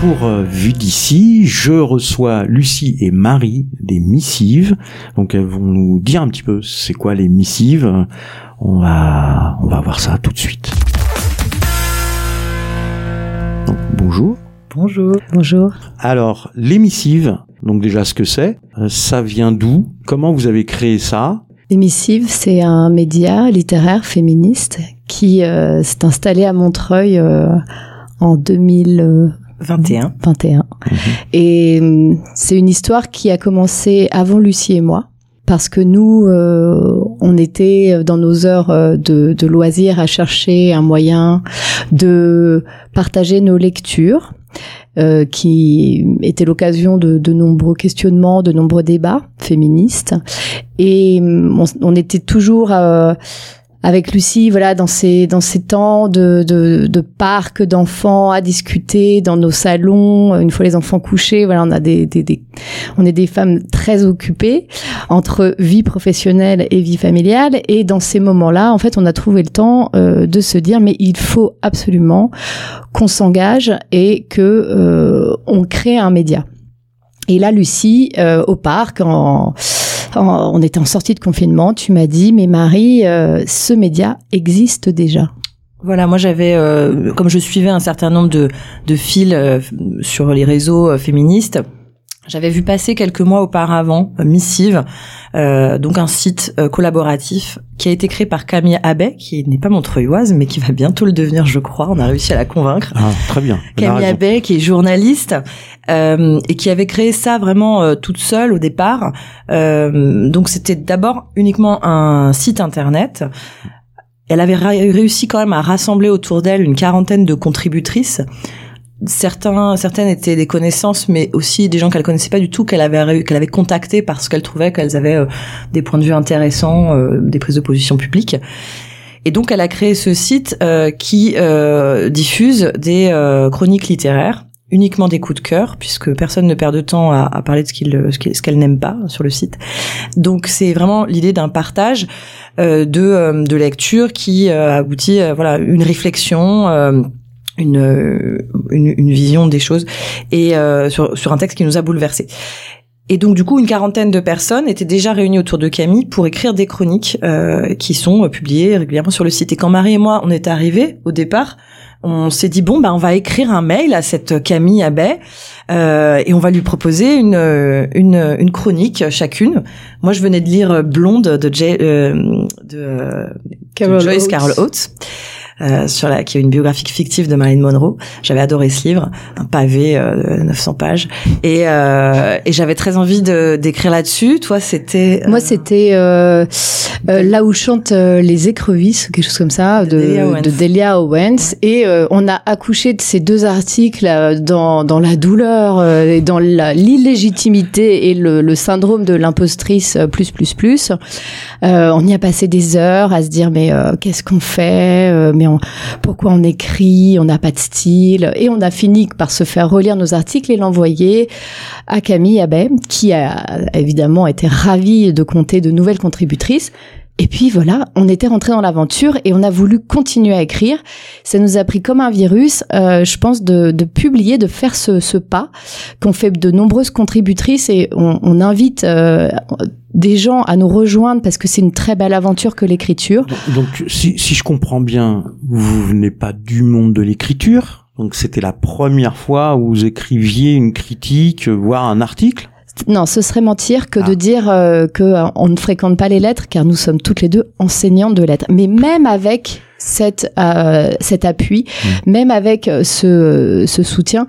pour euh, Vue d'ici, je reçois Lucie et Marie des missives. Donc elles vont nous dire un petit peu c'est quoi les missives. On va on va voir ça tout de suite. Donc, bonjour. Bonjour. Bonjour. Alors, les missives, donc déjà ce que c'est, euh, ça vient d'où? Comment vous avez créé ça? L'émissive, c'est un média littéraire féministe qui euh, s'est installé à Montreuil euh, en 2021. 21. Et euh, c'est une histoire qui a commencé avant Lucie et moi. Parce que nous, euh, on était dans nos heures euh, de, de loisirs à chercher un moyen de partager nos lectures, euh, qui était l'occasion de, de nombreux questionnements, de nombreux débats féministes. Et euh, on, on était toujours euh, avec Lucie, voilà, dans ces dans ces temps de de, de parc d'enfants à discuter dans nos salons. Une fois les enfants couchés, voilà, on a des, des, des on est des femmes très occupées entre vie professionnelle et vie familiale. Et dans ces moments-là, en fait, on a trouvé le temps euh, de se dire, mais il faut absolument qu'on s'engage et que euh, on crée un média. Et là, Lucie, euh, au parc, en, on était en sortie de confinement, tu m'as dit, mais Marie, euh, ce média existe déjà. Voilà, moi j'avais, euh, comme je suivais un certain nombre de, fils euh, sur les réseaux féministes, j'avais vu passer quelques mois auparavant euh, Missive, euh, donc un site euh, collaboratif qui a été créé par Camille Abbé, qui n'est pas montreuilloise, mais qui va bientôt le devenir, je crois. On a réussi à la convaincre. Ah, très bien. Camille. Abbé, qui est journaliste euh, et qui avait créé ça vraiment euh, toute seule au départ. Euh, donc c'était d'abord uniquement un site internet. Elle avait réussi quand même à rassembler autour d'elle une quarantaine de contributrices. Certains, certaines étaient des connaissances, mais aussi des gens qu'elle connaissait pas du tout, qu'elle avait qu'elle avait contacté parce qu'elle trouvait qu'elles avaient euh, des points de vue intéressants, euh, des prises de position publiques. Et donc, elle a créé ce site euh, qui euh, diffuse des euh, chroniques littéraires, uniquement des coups de cœur, puisque personne ne perd de temps à, à parler de ce qu'il, ce qu'elle n'aime pas sur le site. Donc, c'est vraiment l'idée d'un partage de, de lecture qui aboutit, voilà, une réflexion. Une, euh, une, une vision des choses et euh, sur, sur un texte qui nous a bouleversés. Et donc du coup, une quarantaine de personnes étaient déjà réunies autour de Camille pour écrire des chroniques euh, qui sont euh, publiées régulièrement sur le site. Et quand Marie et moi, on est arrivés au départ, on s'est dit bon bah on va écrire un mail à cette Camille Abbé euh, et on va lui proposer une euh, une, une chronique chacune. Moi, je venais de lire Blonde de, J- euh, de, de Joyce. Carol Oates. Euh, sur la qui est une biographie fictive de Marilyn Monroe. J'avais adoré ce livre, un pavé euh, de 900 pages, et, euh, et j'avais très envie de d'écrire là-dessus. Toi, c'était Moi, c'était euh, euh, là où chantent les écrevisses, quelque chose comme ça, de, Delia Owens. de Delia Owens. Et euh, on a accouché de ces deux articles dans, dans la douleur euh, et dans la- l'illégitimité et le, le syndrome de l'impostrice plus plus plus. Euh, on y a passé des heures à se dire mais euh, qu'est-ce qu'on fait? Mais pourquoi on écrit On n'a pas de style. Et on a fini par se faire relire nos articles et l'envoyer à Camille Abbé, qui a évidemment été ravie de compter de nouvelles contributrices. Et puis voilà, on était rentré dans l'aventure et on a voulu continuer à écrire. Ça nous a pris comme un virus, euh, je pense, de, publier, de faire ce, pas qu'on fait de nombreuses contributrices et on, on invite euh, des gens à nous rejoindre parce que c'est une très belle aventure que l'écriture. Donc, donc, si, si je comprends bien, vous venez pas du monde de l'écriture. Donc c'était la première fois où vous écriviez une critique, voire un article? Non, ce serait mentir que Ah. de dire euh, que euh, on ne fréquente pas les lettres, car nous sommes toutes les deux enseignantes de lettres. Mais même avec cette, euh, cet appui, même avec euh, ce, ce soutien,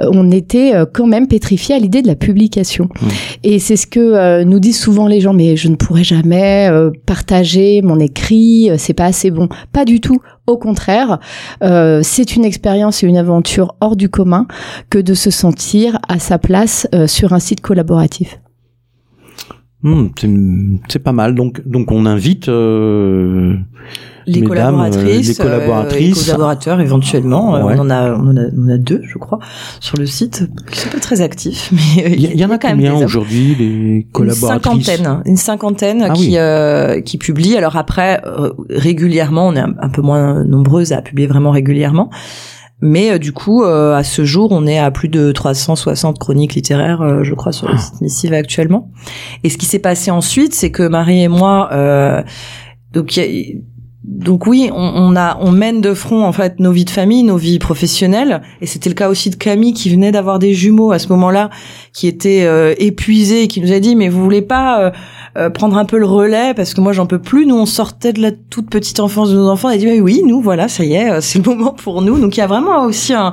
euh, on était euh, quand même pétrifiés à l'idée de la publication. Mm. Et c'est ce que euh, nous disent souvent les gens, mais je ne pourrai jamais euh, partager mon écrit, c'est pas assez bon. Pas du tout. Au contraire, euh, c'est une expérience et une aventure hors du commun que de se sentir à sa place euh, sur un site collaboratif. Hmm, c'est pas mal. Donc, donc on invite euh, les mesdames, collaboratrices, euh, les collaboratrices. euh, et collaborateurs éventuellement. Euh, Ouais. On en a, on en a, on en a deux, je crois, sur le site. Ils sont pas très actifs, mais euh, Il y, y en a quand même combien aujourd'hui les Une collaboratrices cinquantaine, une cinquantaine Ah qui oui. euh, qui publie. Alors après, euh, régulièrement, on est un, un peu moins nombreuses à publier vraiment régulièrement, Mais du coup, à ce jour, on est à plus de 360 chroniques littéraires, je crois, sur le site Missive actuellement. Et ce qui s'est passé ensuite, c'est que Marie et moi, donc donc oui, on, a, on mène de front en fait nos vies de famille, nos vies professionnelles, et c'était le cas aussi de Camille qui venait d'avoir des jumeaux à ce moment-là, qui était euh, épuisée, qui nous a dit mais vous voulez pas euh, euh, prendre un peu le relais? Parce que moi j'en peux plus. Nous on sortait de la toute petite enfance de nos enfants, et dit bah oui nous voilà ça y est c'est le moment pour nous. Donc il y a vraiment aussi un,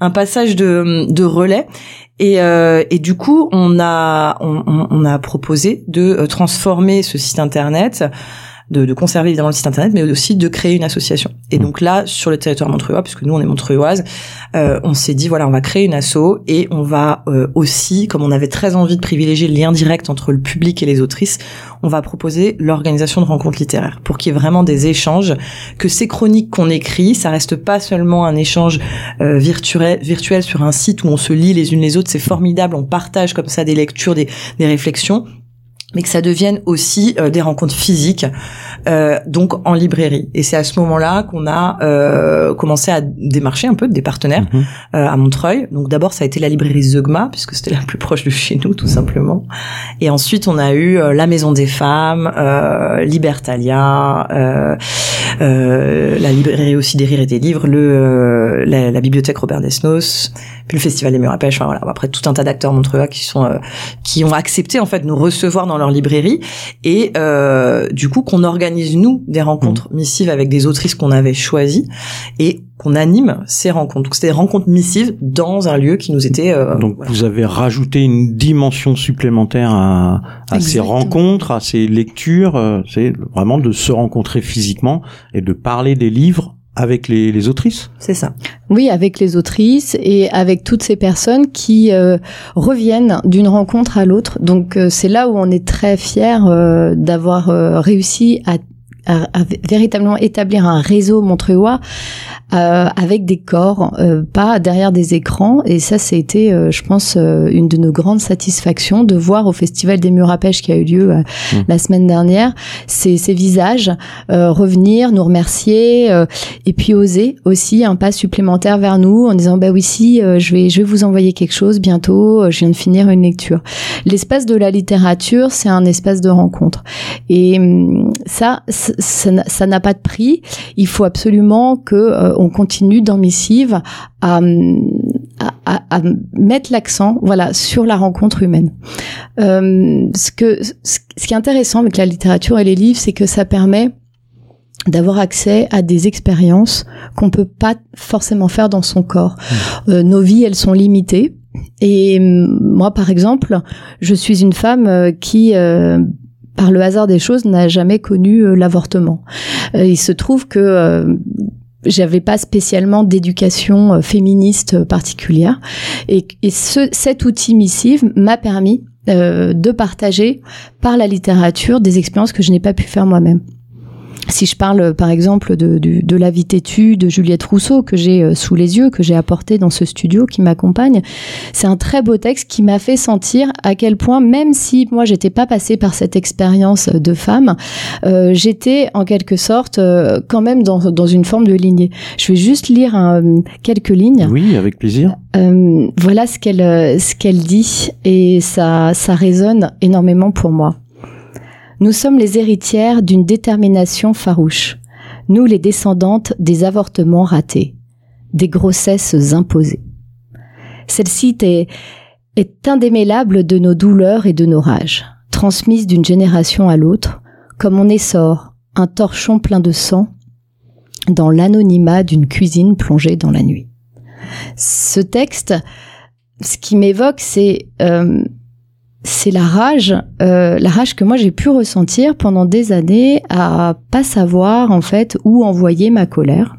un passage de, de relais. Et, et, du coup, on a, on, on a proposé de transformer ce site internet de, de, conserver évidemment le site internet, mais aussi de créer une association. Et donc là, sur le territoire montreuillois, puisque nous on est montreuilloise, euh, on s'est dit voilà, on va créer une asso et on va euh, aussi, comme on avait très envie de privilégier le lien direct entre le public et les autrices, on va proposer l'organisation de rencontres littéraires pour qu'il y ait vraiment des échanges, que ces chroniques qu'on écrit, ça reste pas seulement un échange euh, virtuel, virtuel sur un site où on se lit les unes les autres, c'est formidable, on partage comme ça des lectures, des, des réflexions, mais que ça devienne aussi euh, des rencontres physiques, euh, donc en librairie. Et c'est à ce moment-là qu'on a euh, commencé à démarcher un peu des partenaires mhm. euh, à Montreuil. Donc d'abord, ça a été la librairie Zeugma, puisque c'était la plus proche de chez nous, tout simplement. Et ensuite, on a eu la Maison des Femmes, Libertalia, la librairie aussi des Rires et des Livres, le, la, la, bibliothèque Robert Desnos, puis le Festival des Murs à Pêche. Enfin, voilà. Après, tout un tas d'acteurs montreuillois qui sont qui ont accepté en fait de nous recevoir dans leur librairie et euh, du coup qu'on organise nous des rencontres mmh. missives avec des autrices qu'on avait choisies et qu'on anime ces rencontres. Donc c'était des rencontres missives dans un lieu qui nous était. Euh, Donc vous avez rajouté une dimension supplémentaire à, à ces rencontres, à ces lectures. Euh, c'est vraiment de se rencontrer physiquement et de parler des livres avec les, les autrices? C'est ça. Oui, avec les autrices et avec toutes ces personnes qui euh, reviennent d'une rencontre à l'autre. Donc euh, c'est là où on est très fier euh, d'avoir réussi à à, véritablement établir un réseau montreuillois euh, avec des corps, euh, pas derrière des écrans. Et ça, c'était, euh, je pense, euh, une de nos grandes satisfactions de voir au Festival des Murs à Pêche qui a eu lieu mmh. la semaine dernière ces, ces visages revenir, nous remercier et puis oser aussi un pas supplémentaire vers nous en disant bah oui si je vais je vais vous envoyer quelque chose bientôt. je viens de finir une lecture. L'espace de la littérature, c'est un espace de rencontre. Et hum, ça ça n'a pas de prix. Il faut absolument que euh, on continue dans Missive à, à, à mettre l'accent, voilà, sur la rencontre humaine. Euh, ce que ce qui est intéressant avec la littérature et les livres, c'est que ça permet d'avoir accès à des expériences qu'on peut pas forcément faire dans son corps. Mmh. Euh, nos vies, elles sont limitées. Et moi, par exemple, je suis une femme qui, par le hasard des choses, n'a jamais connu euh, l'avortement. Euh, il se trouve que euh, j'avais pas spécialement d'éducation féministe particulière et, ce, cet outil missive m'a permis de partager par la littérature des expériences que je n'ai pas pu faire moi-même. Si je parle par exemple de, de, de La vie têtue de Juliette Rousseau que j'ai euh, sous les yeux, que j'ai apporté dans ce studio qui m'accompagne, c'est un très beau texte qui m'a fait sentir à quel point, même si moi j'étais pas passée par cette expérience de femme, euh, j'étais en quelque sorte euh, quand même dans, dans une forme de lignée. Je vais juste lire quelques lignes. Oui, avec plaisir. voilà ce qu'elle ce qu'elle dit et ça ça résonne énormément pour moi. Nous sommes les héritières d'une détermination farouche, nous les descendantes des avortements ratés, des grossesses imposées. Celle-ci est, est indémêlable de nos douleurs et de nos rages, transmises d'une génération à l'autre, comme on essor un torchon plein de sang dans l'anonymat d'une cuisine plongée dans la nuit. Ce texte, ce qui m'évoque, c'est euh, c'est la rage, euh, la rage que moi j'ai pu ressentir pendant des années à pas savoir en fait où envoyer ma colère.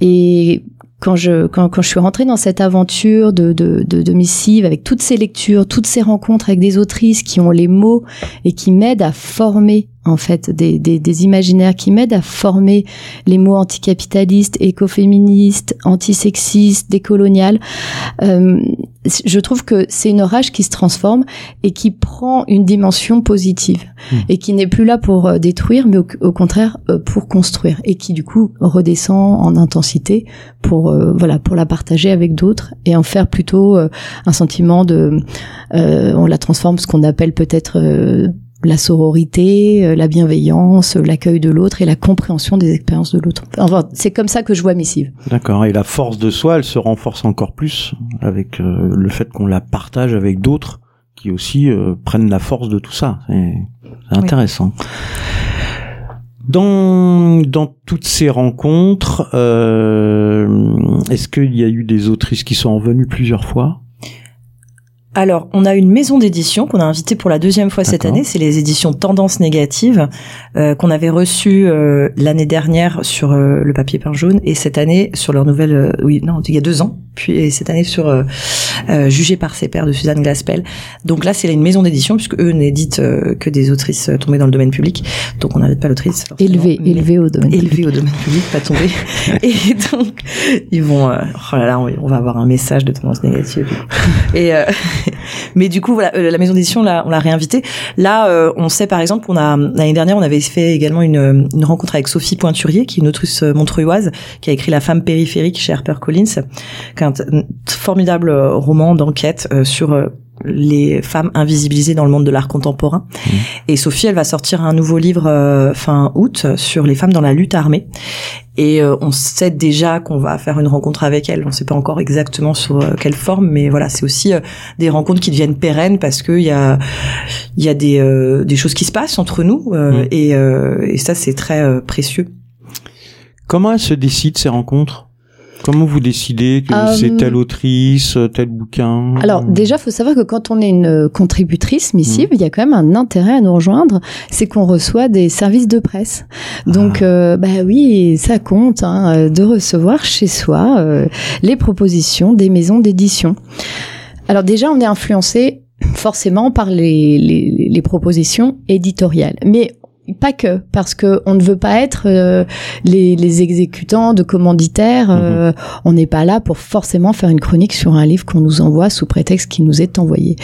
Et quand je quand, quand je suis rentrée dans cette aventure de, de, de, de missive avec toutes ces lectures, toutes ces rencontres avec des autrices qui ont les mots et qui m'aident à former en fait, des, des, des imaginaires qui m'aident à former les mots anticapitalistes, écoféministes, antisexistes, décoloniales. Euh, je trouve que c'est une orage qui se transforme et qui prend une dimension positive Mmh. et qui n'est plus là pour euh, détruire, mais au, au contraire euh, pour construire et qui du coup redescend en intensité pour euh, voilà pour la partager avec d'autres et en faire plutôt euh, un sentiment de euh, on la transforme ce qu'on appelle peut-être euh, la sororité, euh, la bienveillance, euh, l'accueil de l'autre et la compréhension des expériences de l'autre. Enfin, c'est comme ça que je vois Missive. D'accord. Et la force de soi, elle se renforce encore plus avec euh, le fait qu'on la partage avec d'autres qui aussi euh, prennent la force de tout ça. C'est intéressant. Dans, dans toutes ces rencontres, euh, est-ce qu'il y a eu des autrices qui sont revenues plusieurs fois? Alors, on a une maison d'édition qu'on a invitée pour la deuxième fois cette année. C'est les éditions Tendance Négative euh, qu'on avait reçues euh, l'année dernière sur euh, le papier peint jaune et cette année sur leur nouvelle. euh, oui, non, il y a deux ans. Puis et cette année sur euh, euh, Jugé par ses pairs de Suzanne Glaspel. Donc là, c'est une maison d'édition puisque eux n'éditent euh, que des autrices tombées dans le domaine public. Donc on n'invite pas l'autrice. forcément, Élevé, mais- élevé au domaine. élevé au domaine public, pas tombé. et donc, ils vont, euh, oh là là, on, on va avoir un message de tendance négative. Et euh, mais du coup, voilà, euh, la maison d'édition, là, on l'a réinvité. Là, euh, on sait par exemple qu'on a l'année dernière, on avait fait également une, une rencontre avec Sophie Pointurier, qui est une autrice euh, montreuilloise, qui a écrit La femme périphérique chez HarperCollins, qui est un formidable euh, roman d'enquête sur les femmes invisibilisées dans le monde de l'art contemporain. Et Sophie, elle va sortir un nouveau livre euh, fin août sur les femmes dans la lutte armée. Et euh, on sait déjà qu'on va faire une rencontre avec elle. On ne sait pas encore exactement sur euh, quelle forme, mais voilà, c'est aussi des rencontres qui deviennent pérennes parce qu'il y a il y a des euh, des choses qui se passent entre nous euh, Mm. et euh, et ça c'est très précieux. Comment elles se décident ces rencontres? Comment vous décidez que Euh, c'est telle autrice, tel bouquin Alors déjà, faut savoir que quand on est une euh, contributrice missive, Mmh. il y a quand même un intérêt à nous rejoindre, c'est qu'on reçoit des services de presse. Donc, Ah. euh, bah oui, ça compte hein, euh, de recevoir chez soi euh, les propositions des maisons d'édition. Alors déjà, on est influencé forcément par les, les, les propositions éditoriales, mais pas que, parce que on ne veut pas être euh, les, les exécutants de commanditaires. euh, on n'est pas là pour forcément faire une chronique sur un livre qu'on nous envoie sous prétexte qu'il nous est envoyé.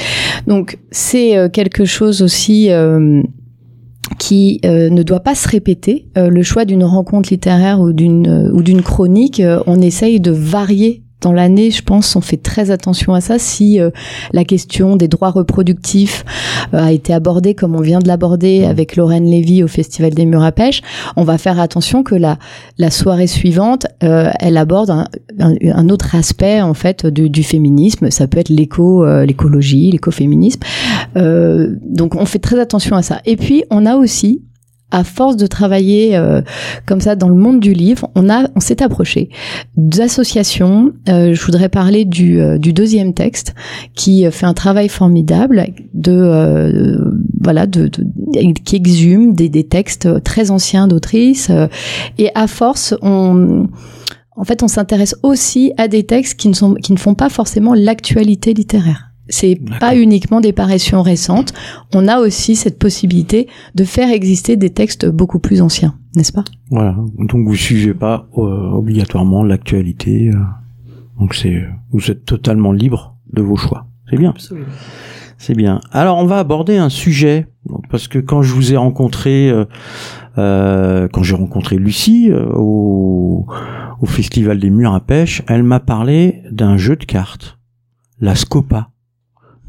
Donc c'est euh, quelque chose aussi. euh, qui euh, ne doit pas se répéter. Euh, le choix d'une rencontre littéraire ou d'une euh, ou d'une chronique, euh, on essaye de varier dans l'année, je pense, on fait très attention à ça. Si euh, la question des droits reproductifs euh, a été abordée comme on vient de l'aborder avec Lorraine Lévy au Festival des Murs à Pêche, on va faire attention que la, la soirée suivante, euh, elle aborde un, un, un autre aspect en fait du, du féminisme. Ça peut être l'éco, euh, l'écologie, l'écoféminisme. Euh, donc on fait très attention à ça. Et puis on a aussi à force de travailler euh, comme ça dans le monde du livre, on a, on s'est approché d'associations. Euh, je voudrais parler du, euh, deuxième texte qui euh, fait un travail formidable de, euh, voilà, de, qui exhume des, des textes très anciens d'autrices. et à force, on en fait, on s'intéresse aussi à des textes qui ne sont, qui ne font pas forcément l'actualité littéraire. C'est pas uniquement des parutions récentes. On a aussi cette possibilité de faire exister des textes beaucoup plus anciens, n'est-ce pas? Voilà. Donc vous suivez pas euh, obligatoirement l'actualité. euh. donc c'est vous êtes totalement libre de vos choix. C'est bien. Absolument. C'est bien. Alors on va aborder un sujet parce que quand je vous ai rencontré, euh, euh, quand j'ai rencontré Lucie euh, au, au festival des murs à pêche, elle m'a parlé d'un jeu de cartes, la Scopa.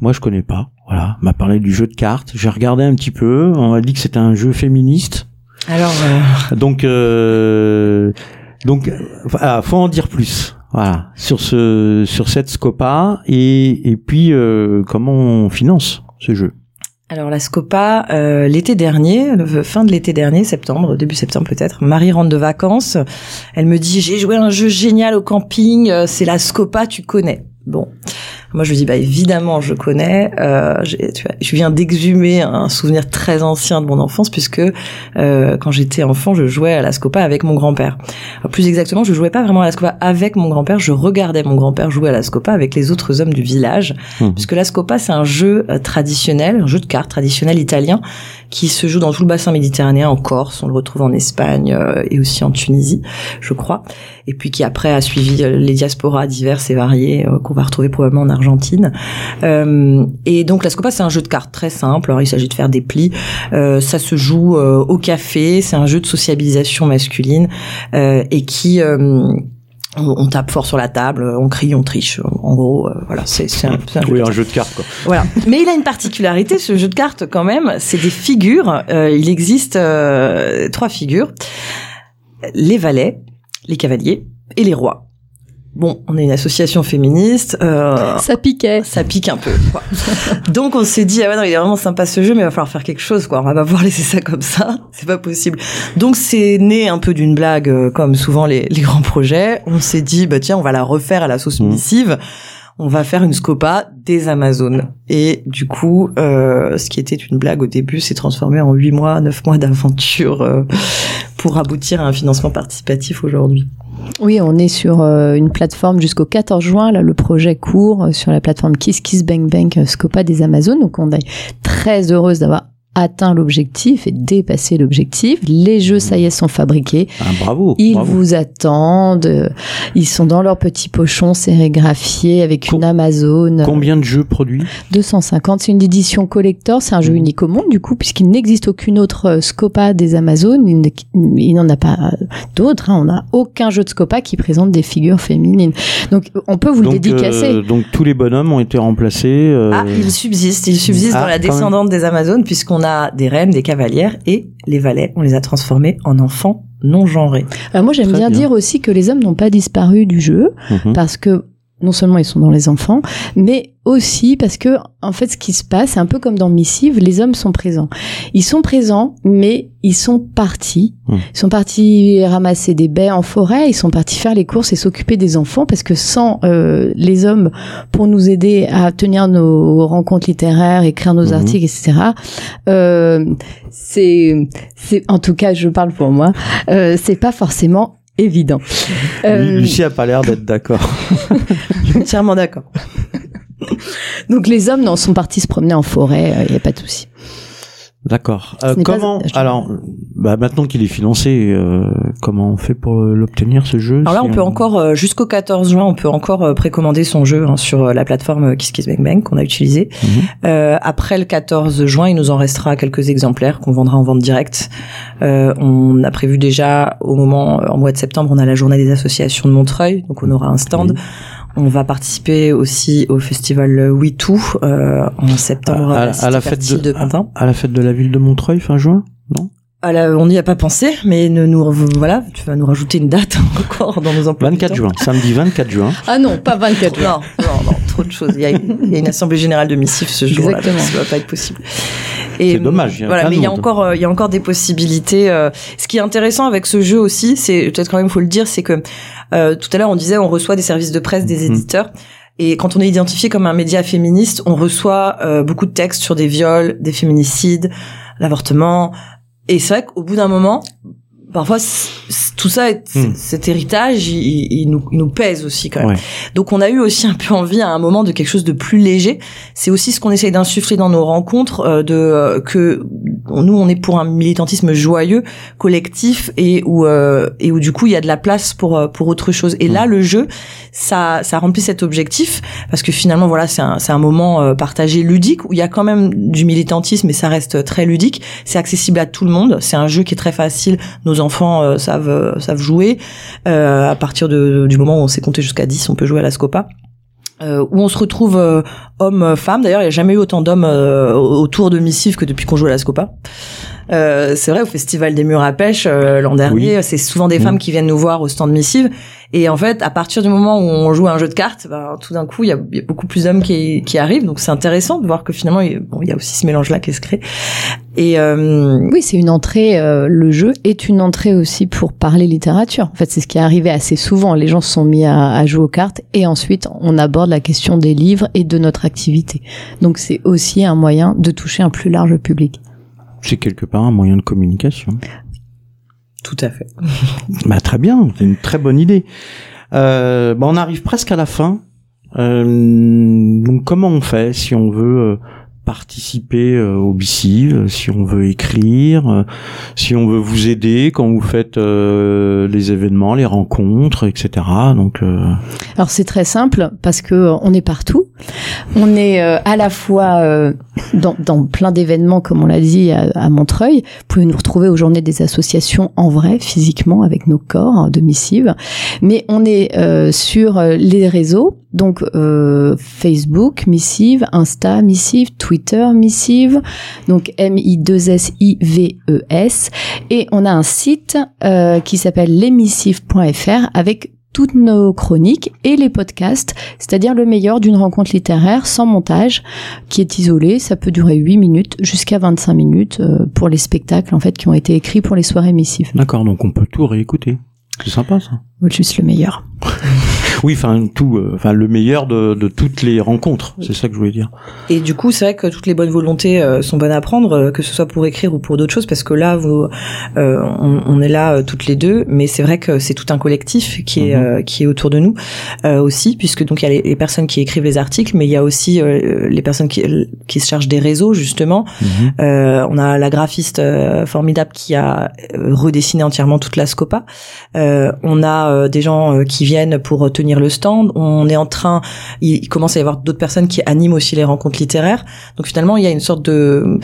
Moi je connais pas. Voilà, m'a parlé du jeu de cartes. J'ai regardé un petit peu. On m'a dit que c'était un jeu féministe. Alors euh, Donc, euh, donc, voilà, faut en dire plus. Voilà, sur ce, sur cette Scopa et et puis euh, comment on finance ce jeu. Alors la Scopa, euh, l'été dernier, le fin de l'été dernier, septembre, début septembre peut-être, Marie rentre de vacances. Elle me dit j'ai joué un jeu génial au camping, euh, c'est la Scopa, tu connais. Bon, Moi, je lui dis, bah évidemment, je connais. Euh, tu vois, je viens d'exhumer un souvenir très ancien de mon enfance, puisque euh, quand j'étais enfant, je jouais à la Scopa avec mon grand-père. Plus exactement, je jouais pas vraiment à la Scopa avec mon grand-père, je regardais mon grand-père jouer à la Scopa avec les autres hommes du village, mmh. puisque la Scopa, c'est un jeu euh, traditionnel, un jeu de cartes traditionnel italien, qui se joue dans tout le bassin méditerranéen, en Corse, on le retrouve en Espagne euh, et aussi en Tunisie, je crois, et puis qui après a suivi euh, les diasporas diverses et variées euh, qu'on va retrouver probablement en Argentine. Et donc la Scopa, c'est un jeu de cartes très simple. Alors il s'agit de faire des plis. ça se joue au café. C'est un jeu de sociabilisation masculine et qui on, tape fort sur la table, on crie, on triche. En gros, euh, voilà, c'est un, un, oui, un jeu de cartes. Quoi. Voilà. Mais il a une particularité, ce jeu de cartes quand même. C'est des figures. Euh, il existe euh, trois figures les valets, les cavaliers et les rois. Bon, on est une association féministe. Euh, ça piquait. Ça pique un peu. Quoi. Donc on s'est dit ah ouais non il est vraiment sympa ce jeu mais il va falloir faire quelque chose quoi. On va pas pouvoir laisser ça comme ça. C'est pas possible. Donc c'est né un peu d'une blague euh, comme souvent les, les, grands projets. On s'est dit bah tiens on va la refaire à la sauce mmh. missive. On va faire une scopa des Amazones. Et du coup, euh, ce qui était une blague au début s'est transformé en huit mois, neuf mois d'aventure euh, pour aboutir à un financement participatif aujourd'hui. Oui, on est sur euh, une plateforme jusqu'au 14 juin. Là, le projet court euh, sur la plateforme Kiss Kiss Bang Bang euh, Scopa des Amazones. Donc, on est très heureuse d'avoir atteint l'objectif et dépassé l'objectif. Les jeux, ça y est, sont fabriqués. Ah, bravo. Ils vous attendent. Ils sont dans leurs petits pochons sérigraphiés avec une Amazon. Combien de jeux produits 250. C'est une édition collector. C'est un jeu mmh. unique au monde, du coup, puisqu'il n'existe aucune autre euh, Scopa des Amazones. Il n'en a pas d'autres. Hein. On n'a aucun jeu de Scopa qui présente des figures féminines. Donc, on peut vous le dédicacer. Euh, donc, tous les bonhommes ont été remplacés. Euh... Ah, ils subsistent. Ils subsistent ah, dans la descendante des Amazones, puisqu'on des reines, des cavalières et les valets, on les a transformés en enfants non genrés. Alors moi j'aime bien, dire aussi que les hommes n'ont pas disparu du jeu mhm. parce que non seulement ils sont dans les enfants, mais aussi parce que en fait ce qui se passe, c'est un peu comme dans Missive, les hommes sont présents. Ils sont présents, mais ils sont partis. Hmm. Ils sont partis ramasser des baies en forêt, ils sont partis faire les courses et s'occuper des enfants parce que sans euh, les hommes pour nous aider à tenir nos rencontres littéraires, écrire nos hmm. articles, etc. Euh, c'est, c'est en tout cas, je parle pour moi, euh, c'est pas forcément évident. Euh... Lucie a pas l'air d'être d'accord. Je suis entièrement d'accord. Donc les hommes non, sont partis se promener en forêt, il euh, n'y a pas de souci. D'accord. Euh, comment alors bah, maintenant qu'il est financé, euh, comment on fait pour l'obtenir ce jeu Alors là, on peut encore euh, jusqu'au 14 juin, on peut encore précommander son jeu hein, sur la plateforme KissKissBankBank qu'on a utilisée. Mhm. après le 14 juin, il nous en restera quelques exemplaires qu'on vendra en vente directe. on a prévu déjà au moment en mois de septembre, on a la journée des associations de Montreuil, donc on aura un stand. On va participer aussi au festival Witou euh, en septembre à, la fête de, À, la fête de la ville de Montreuil fin juin, non? On n'y a pas pensé, mais ne, nous voilà, tu vas nous rajouter une date encore dans nos emplois. 24 juin, samedi 24 juin. Ah non, pas 24 juin. Non, non, non, trop de choses. Il y a, une assemblée générale de missifs ce jour-là, ça va pas être possible. C'est dommage. voilà, mais il y a encore, euh, il y a encore des possibilités. Euh. ce qui est intéressant avec ce jeu aussi, c'est peut-être quand même faut le dire, c'est que euh, tout à l'heure on disait on reçoit des services de presse des mhm. éditeurs. Et quand on est identifié comme un média féministe, on reçoit beaucoup de textes sur des viols, des féminicides, l'avortement, et c'est vrai qu'au bout d'un moment, parfois tout ça, hmm. cet héritage, il, nous, nous, pèse aussi quand même. Donc on a eu aussi un peu envie à un moment de quelque chose de plus léger. C'est aussi ce qu'on essaye d'insuffler dans nos rencontres, euh, de euh, que nous on est pour un militantisme joyeux, collectif et où euh, et où du coup il y a de la place pour pour autre chose. Et là hmm. le jeu, ça ça remplit cet objectif parce que finalement voilà c'est un c'est un moment partagé ludique où il y a quand même du militantisme et ça reste très ludique. C'est accessible à tout le monde. C'est un jeu qui est très facile. Nos enfants euh, savent euh, savent jouer. Euh, à partir de, du moment où on sait compter jusqu'à 10, on peut jouer à la Scopa. Euh, où on se retrouve euh, homme-femme. D'ailleurs, il n'y a jamais eu autant d'hommes autour de Missive que depuis qu'on joue à la Scopa. Euh, c'est vrai, au Festival des Murs à Pêche, euh, l'an dernier, c'est souvent des femmes qui viennent nous voir au stand missive. Et en fait, à partir du moment où on joue à un jeu de cartes, ben, tout d'un coup, il y a, beaucoup plus d'hommes qui, qui arrivent. Donc c'est intéressant de voir que finalement, il, bon, il y a aussi ce mélange-là qui se crée. Et euh... oui, c'est une entrée. Euh, le jeu est une entrée aussi pour parler littérature. En fait, c'est ce qui est arrivé assez souvent. Les gens se sont mis à, à, jouer aux cartes et ensuite on aborde la question des livres et de notre activité. Donc c'est aussi un moyen de toucher un plus large public. C'est quelque part un moyen de communication. Tout à fait. bah, très bien, c'est une très bonne idée. Euh, bah, on arrive presque à la fin. Euh, donc comment on fait si on veut euh, participer euh, au BICIV, si on veut écrire, euh, si on veut vous aider quand vous faites euh, les événements, les rencontres, etc. Donc, alors c'est très simple parce que on est partout. On est à la fois dans, dans, plein d'événements, comme on l'a dit à, à, Montreuil. Vous pouvez nous retrouver aux journées des associations en vrai, physiquement, avec nos corps de missive. Mais on est sur les réseaux, donc Facebook, missive, Insta, missive, Twitter Missive, donc M-I-2-S-I-V-E-S. E Et on a un site euh, qui s'appelle lemissive.fr avec toutes nos chroniques et les podcasts, c'est-à-dire le meilleur d'une rencontre littéraire sans montage, qui est isolé. Ça peut durer 8 minutes jusqu'à 25 minutes euh, pour les spectacles en fait qui ont été écrits pour les soirées missives. D'accord, donc on peut tout réécouter. C'est sympa ça. Juste le meilleur. oui, enfin tout, euh, enfin le meilleur de, de, toutes les rencontres, c'est ça que je voulais dire. Et du coup, c'est vrai que toutes les bonnes volontés euh, sont bonnes à prendre, euh, que ce soit pour écrire ou pour d'autres choses, parce que là, vous, on, on, est là toutes les deux, mais c'est vrai que c'est tout un collectif qui est mhm. qui est autour de nous aussi, puisque donc il y a les, personnes qui écrivent les articles, mais il y a aussi les personnes qui qui se chargent des réseaux justement. Mhm. on a la graphiste formidable qui a redessiné entièrement toute la Scopa. on a des gens qui viennent pour tenir le stand. On est en train, il, commence à y avoir d'autres personnes qui animent aussi les rencontres littéraires. Donc finalement, il y a une sorte de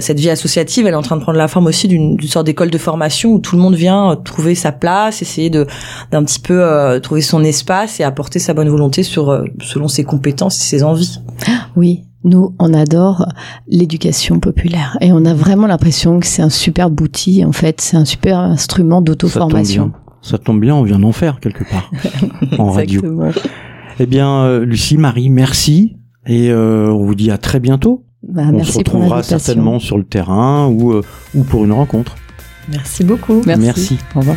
cette vie associative, elle est en train de prendre la forme aussi d'une sorte d'école de formation où tout le monde vient trouver sa place, essayer de d'un petit peu euh, trouver son espace et apporter sa bonne volonté sur selon ses compétences et ses envies. Oui, nous, on adore l'éducation populaire et on a vraiment l'impression que c'est un super outil. En fait, c'est un super instrument d'auto-formation. Ça tombe bien, on vient d'en faire quelque part en radio. Eh bien, euh, Lucie, Marie, merci et euh, on vous dit à très bientôt. Bah, on se retrouvera certainement sur le terrain ou, euh, ou pour une rencontre. Merci beaucoup. merci. merci. Au revoir.